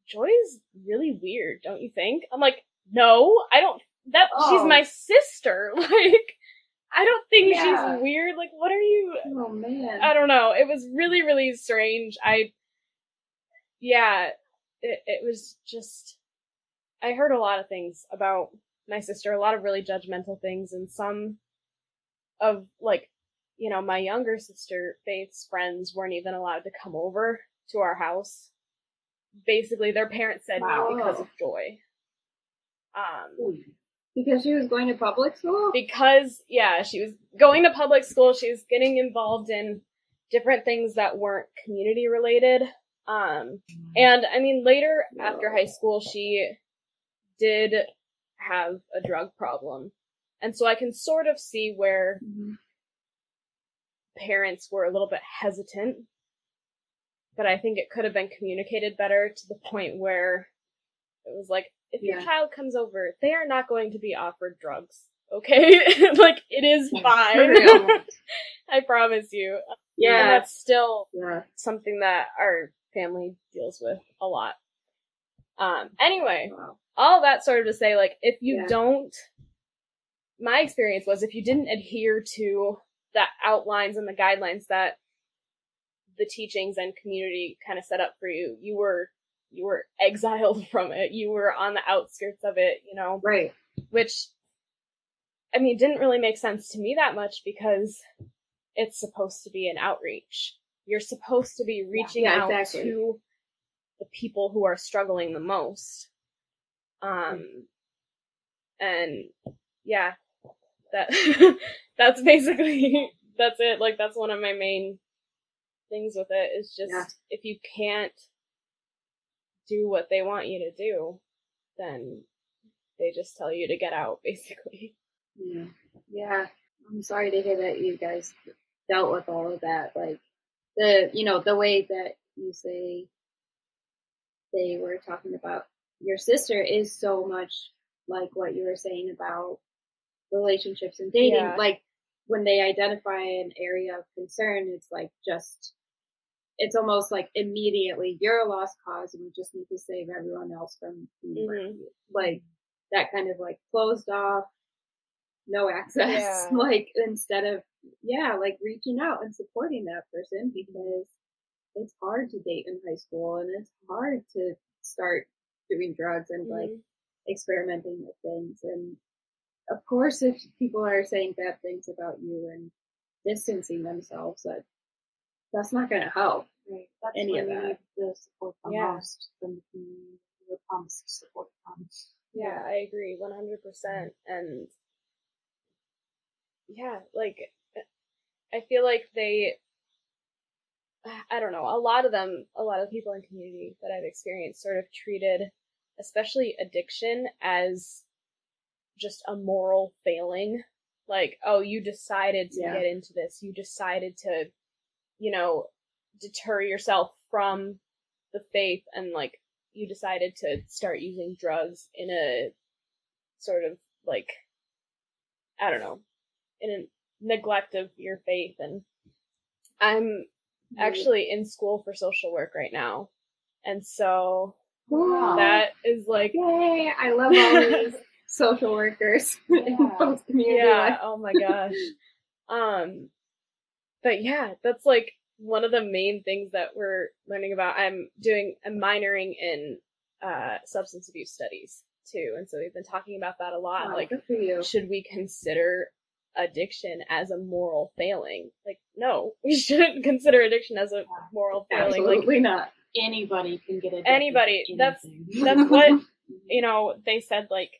Joy is really weird, don't you think? I'm like, no, I don't. That she's Oh. my sister. *laughs* Like, I don't think Yeah. she's weird. Like, what are you? Oh man. I don't know. It was really, really strange. I, yeah, it, it was just, I heard a lot of things about my sister, a lot of really judgmental things, and some of, like, you know, my younger sister, Faith's friends weren't even allowed to come over to our house. Basically, their parents said no because of joy. Um, because she was going to public school? because yeah she was going to public school. She was getting involved in different things that weren't community related. Um and i mean later after high school she did have a drug problem. And so i can sort of see where Mhm. parents were a little bit hesitant. But i think it could have been communicated better to the point where it was like if your child comes over they are not going to be offered drugs okay *laughs* like it is fine *laughs* i promise you and Yeah. that's still Yeah. something that our family deals with a lot um anyway Wow. all that sort of to say like if you Yeah. don't my experience was if you didn't adhere to the outlines and the guidelines that the teachings and community kind of set up for you you were you were exiled *laughs* from it you were on the outskirts of it you know Right. which i mean didn't really make sense to me that much because it's supposed to be an outreach you're supposed to be reaching Yeah, out exactly. to the people who are struggling the most um and yeah that *laughs* that's basically *laughs* that's it like that's one of my main things with it is just Yeah. if you can't do what they want you to do then they just tell you to get out *laughs* basically Yeah. Yeah. I'm sorry to hear that you guys dealt with all of that. Like the you know, the way that you say they were talking about your sister is so much like what you were saying about relationships and dating. Yeah. Like when they identify an area of concern, it's like just it's almost like immediately you're a lost cause and we just need to save everyone else from Mhm. Like that kind of like closed off, no *laughs* access. Yeah. Like instead of yeah, like reaching out and supporting that person because it's hard to date in high school and it's hard to start doing drugs and like Mhm. experimenting with things and of course if people are saying bad things about you and distancing themselves that that's not going to help Right. That's Any of that. the support the Yeah. most from the community. Promised support from. Yeah, I agree 100%. And yeah, like I feel like they I don't know, a lot of them, a lot of people in community that I've experienced sort of treated especially addiction as just a moral failing. Like, oh, you decided to Yeah. get into this. You decided to, you know, deter yourself from the faith and like you decided to start using drugs in a sort of like I don't know, in a neglect of your faith and I'm actually in school for social work right now. And so Cool. that is like Yay! I love all these *laughs* social workers *laughs* in Yeah. post community yeah, life. oh my gosh. *laughs* um but yeah, that's like one of the main things that we're learning about. I'm doing I'm minoring in uh substance abuse studies too. And so we've been talking about that a lot. Wow, like for you. should we consider addiction as a moral failing? Like no, *laughs* we shouldn't consider addiction as a moral failing. Like Absolutely not. Anybody can get addicted. Anybody. That's- *laughs* that's what *laughs* you know, they said like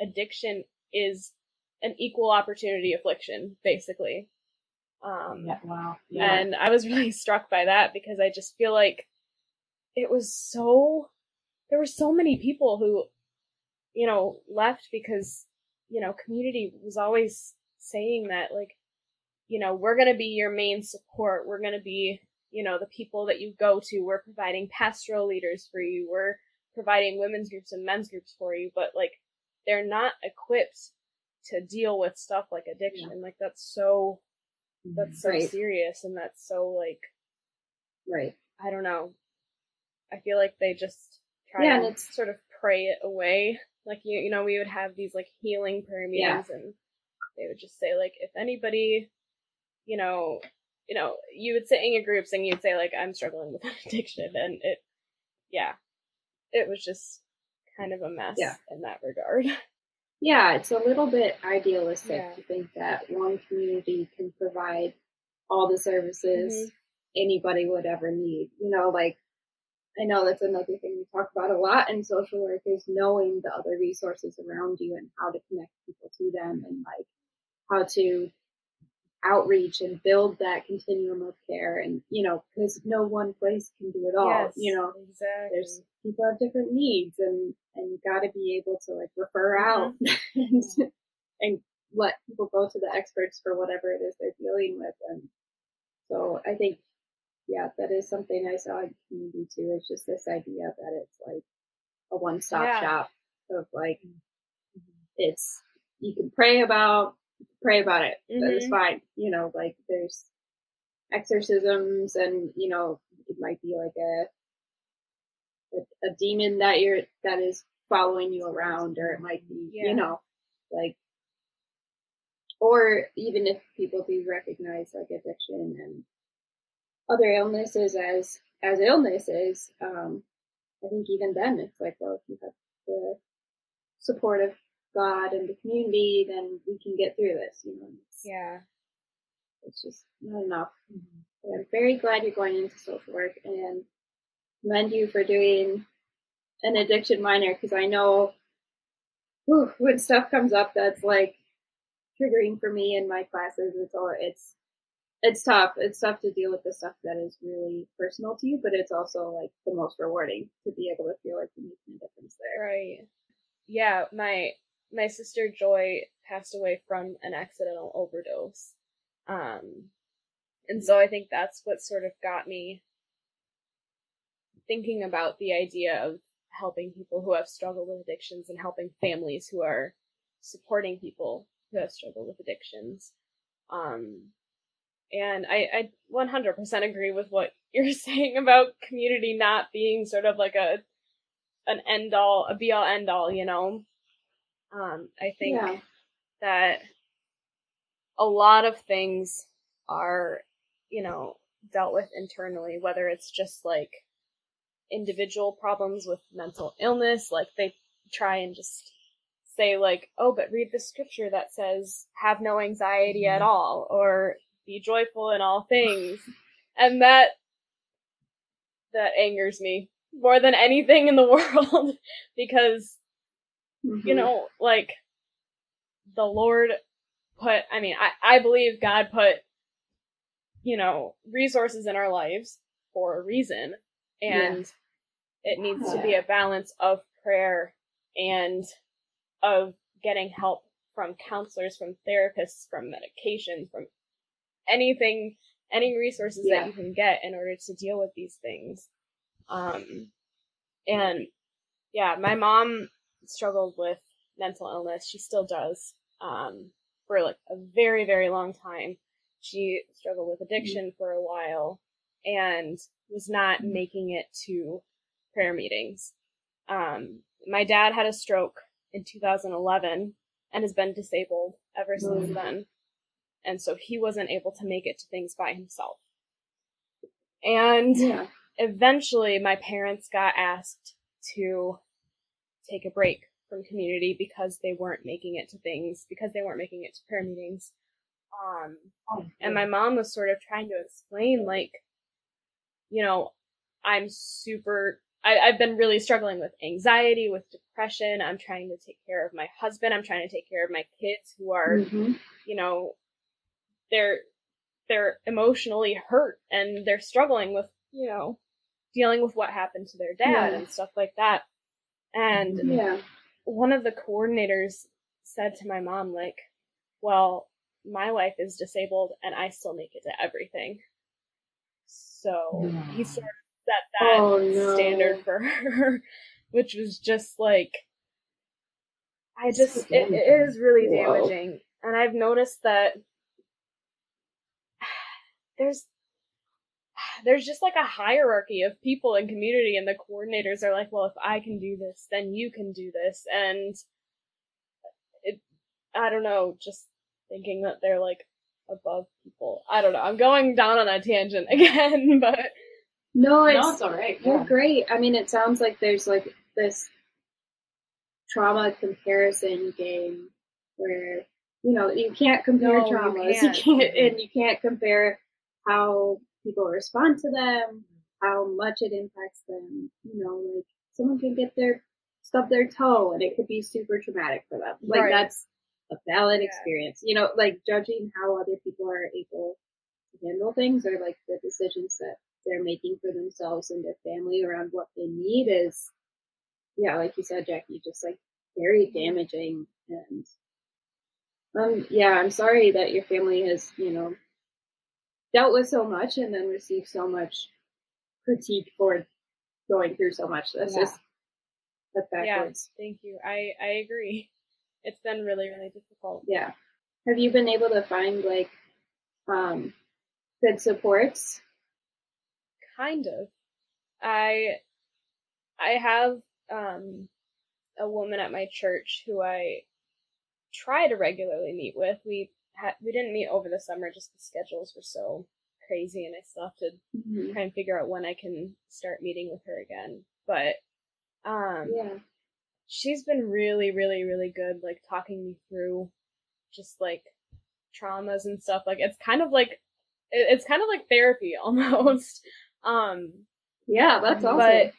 addiction is an equal opportunity affliction, basically. Um, Yeah, wow. Yeah. and I was really struck by that because I just feel like it was so, there were so many people who, you know, left because, you know, community was always saying that, like, you know, we're going to be your main support. We're going to be, you know, the people that you go to. We're providing pastoral leaders for you. We're providing women's groups and men's groups for you, but like, they're not equipped to deal with stuff like addiction. Like, that's so, that's so Right. serious and that's so like Right. I don't know. I feel like they just try Yeah, to and it's- sort of pray it away. Like you you know, we would have these like healing prayer Yeah. meetings and they would just say like if anybody you know you know, you would sit in your groups and you'd say like I'm struggling with *laughs* addiction and it yeah. It was just kind of a mess Yeah. in that regard. *laughs* Yeah, it's a little bit idealistic Yeah. to think that one community can provide all the services Mhm. anybody would ever need. You know, like I know that's another thing we talk about a lot in social work is knowing the other resources around you and how to connect people to them and like how to outreach and build that continuum of care and you know because no one place can do it all yes. you know Exactly. there's people have different needs and and you got to be able to like refer out Mm-hmm. *laughs* and and let people go to the experts for whatever it is they're dealing with and so i think yeah that is something i saw in community too it's just this idea that it's like a one-stop Yeah. shop of like it's you can pray about pray about it that is Mhm. fine you know like there's exorcisms and you know it might be like a a, a demon that you're that is following you around or it might be Yeah. you know like or even if people do recognize like addiction and other illnesses as as illnesses um i think even then it's like well if you have the support of god and the community then we can get through this you know it's, yeah. it's just not enough mm-hmm. but i'm very glad you're going into social work and commend you for doing an addiction minor because i know whew, when stuff comes up that's like triggering for me in my classes it's all it's it's tough it's tough to deal with the stuff that is really personal to you but it's also like the most rewarding to be able to feel like you're making a difference there Right. Yeah, my my sister Joy passed away from an accidental overdose. Um and so I think that's what sort of got me thinking about the idea of helping people who have struggled with addictions and helping families who are supporting people who have struggled with addictions. Um and I, I 100% agree with what *laughs* you're saying about community not being sort of like a an end all, a be all end all, you know. Um, I think Yeah. that a lot of things are, you know, dealt with internally, whether it's just like individual problems with mental illness, like they try and just say like, oh, but read the scripture that says have no anxiety at all, or be joyful in all things. And that, that angers me more than anything in the *laughs* world because you Mhm. know, like the Lord put I mean, I, I believe God put you know, resources in our lives for a reason. And yeah. it needs to be a balance of prayer and of getting help from counselors, from therapists, from medication, from anything, any resources yeah. that you can get in order to deal with these things. Um, and yeah, my mom struggled with mental illness. She still does. Um, for like a very, very long time. She struggled with addiction mm-hmm. for a while and was not mm-hmm. making it to prayer meetings. Um, my dad had a stroke in 2011 and has been disabled ever since mm-hmm. then. And so he wasn't able to make it to things by himself. And yeah. eventually my parents got asked to take a break from community because they weren't making it to things, because they weren't making it to prayer meetings. Um, oh, and my mom was sort of trying to explain, like, you know, I'm super, I, I've been really struggling with anxiety, with depression. I'm trying to take care of my husband. I'm trying to take care of my kids who are, mm-hmm. you know, they're, they're emotionally hurt and they're struggling with, you know, dealing with what happened to their dad yeah. and stuff like that. And yeah one of the coordinators said to my mom, like, well, my wife is disabled and I still make it to everything. So he sort of set that oh, no. standard for her, *laughs* which was just like, I just, it, it is really damaging. Whoa. And I've noticed that *sighs* there's there's just like a hierarchy of people in community and the coordinators are like, well, if I can do this, then you can do this. And it, I don't know, just thinking that they're like above people. I don't know. I'm going down on a tangent *laughs* again, but. No, it's, no, it's all right. You're yeah. great. I mean, it sounds like there's like this trauma comparison game where, you know, you can't compare no, traumas. You can't. you can't, and you can't compare how people respond to them, how much it impacts them. You know, like someone can get their stub their toe and it could be super traumatic for them. Like right. that's a valid yeah. experience. You know, like judging how other people are able to handle things or like the decisions that they're making for themselves and their family around what they need is yeah, like you said, Jackie, just like very damaging and um yeah, I'm sorry that your family has, you know, dealt with so much and then received so much critique for going through so much. That's yeah. just that's backwards. Yeah, thank you. I I agree. *laughs* It's been really really difficult. Yeah. Have you been able to find like um good supports? Kind of. I I have um a woman at my church who I try to regularly meet with. We ha- we didn't meet over the summer just the schedules were so crazy and I still have to mm-hmm. try and figure out when I can start meeting with her again. But um yeah. She's been really, really, really good, like talking me through just like traumas and stuff. Like it's kind of like it's kind of like therapy *laughs* almost. Um Yeah, that's awesome. But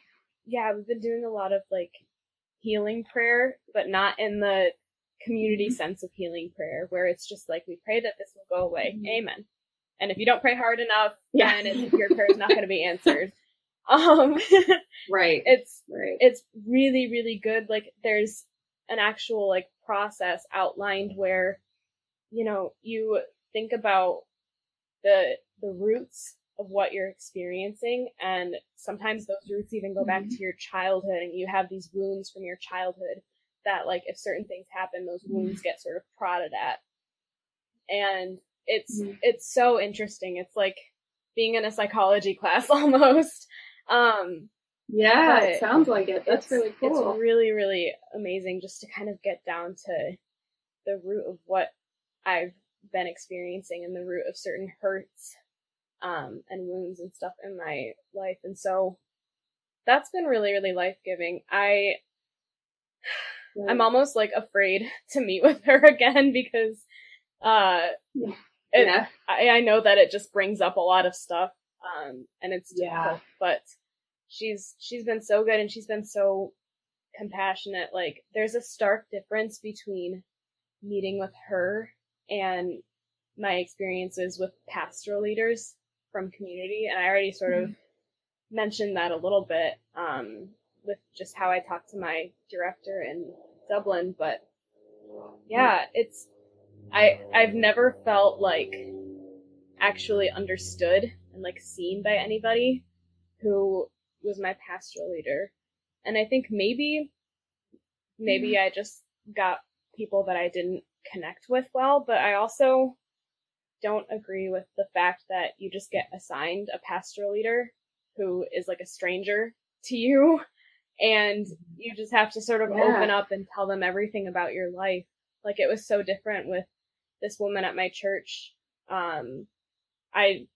yeah, we've been doing a lot of like healing prayer, but not in the community mm-hmm. sense of healing prayer where it's just like we pray that this will go away mm-hmm. amen and if you don't pray hard enough yeah. then your prayer is not going to be *laughs* answered um *laughs* right it's right it's really really good like there's an actual like process outlined where you know you think about the the roots of what you're experiencing and sometimes those roots even go back mm-hmm. to your childhood and you have these wounds from your childhood that like if certain things happen, those mm-hmm. wounds get sort of prodded at. And it's mm-hmm. it's so interesting. It's like being in a psychology *laughs* class *laughs* almost. Um yeah, it sounds like it. That's really cool. It's really, really amazing just to kind of get down to the root of what I've been experiencing and the root of certain hurts um, and wounds and stuff in my life. And so that's been really, really life giving. I I'm almost like afraid *laughs* to meet with her *laughs* again because uh yeah. It, I, I know that it just brings up a lot of stuff um and it's yeah. but she's she's been so good and she's been so compassionate. Like there's a stark difference between meeting with her and my experiences with pastoral leaders from community, and I already sort of mentioned that a little bit um, with just how I talked to my director in Dublin. But yeah, it's I I've never felt like actually understood and like seen by anybody who was my pastoral leader. And I think maybe maybe hmm. I just got people that I didn't connect with well, but I also don't agree with the fact that you just get assigned a pastoral leader who is like a stranger to you and you just have to sort of Yeah. open up and tell them everything about your life. Like it was so different with this woman at my church. Um I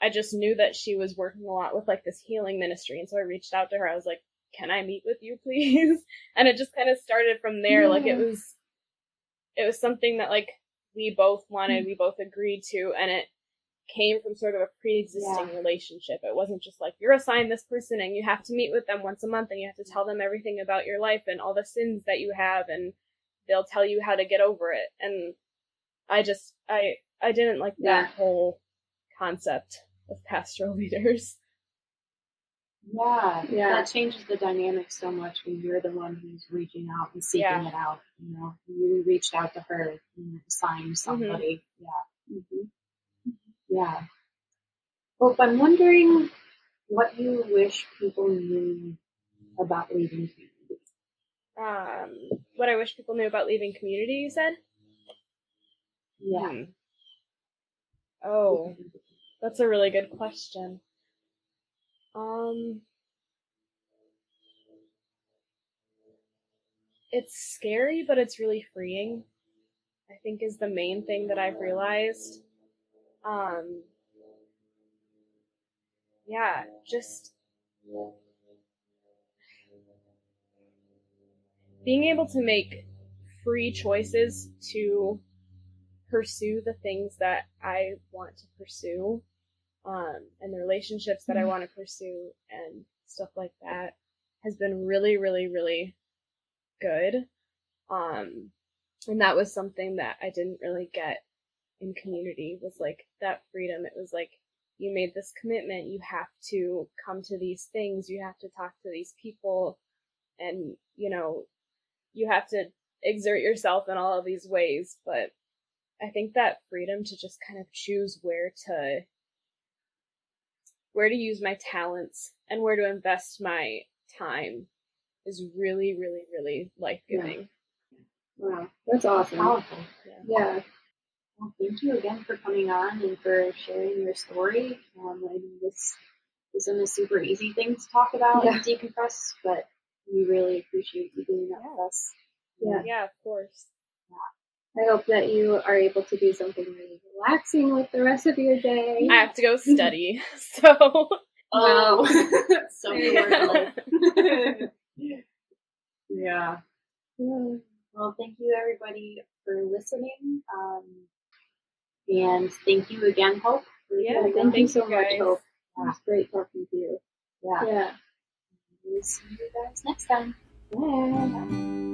I just knew that she was working a lot with like this healing ministry and so I reached out to her. I was like, "Can I meet with you *laughs* please?" And it just kind of started from there. Like it was it was something that like we both wanted, we both agreed to, and it came from sort of a pre-existing Yeah. relationship. It wasn't just like you're assigned this person and you have to meet with them once a month and you have to tell them everything about your life and all the sins that you have and they'll tell you how to get over it. And I just I I didn't like Yeah. that whole concept of pastoral *laughs* leaders. Yeah, Yeah. That changes the dynamic so much when you're the one who's reaching out and seeking Yeah. it out. You know, you reached out to her and assigned Mm-hmm. somebody. Yeah. hmm Yeah. Hope, I'm wondering what you wish people knew about leaving community. Um what I wish people knew about leaving community, you said? Yeah. Hmm. Oh, that's a really good question. Um, it's scary, but it's really freeing. I think is the main thing that I've realized. Um, yeah, just being able to make free choices to pursue the things that I want to pursue, um, and the relationships that I want to pursue and stuff like that has been really, really, really good. Um, and that was something that I didn't really get in community was like that freedom. It was like, you made this commitment, you have to come to these things, you have to talk to these people, and, you know, you have to exert yourself in all of these ways, but I think that freedom to just kind of choose where to where to use my talents and where to invest my time is really, really, really life giving. Wow, that's awesome. Powerful. Yeah, Well, thank you again for coming on and for sharing your story. Um, I mean, this isn't a super easy thing to talk about Yeah. and decompress, but we really appreciate you doing that with us. Yeah. Yeah, of course. Yeah. I hope that you are able to do something really relaxing with the rest of your day. I have to go study, *laughs* so Oh, Wow. *laughs* so Yeah. good. yeah. Yeah. Well, thank you everybody for listening. Um, and thank you again, Hope. Yeah, Thank you so much, guys. Hope. It was great talking to you. Yeah. Yeah. We'll see you guys next time. Bye.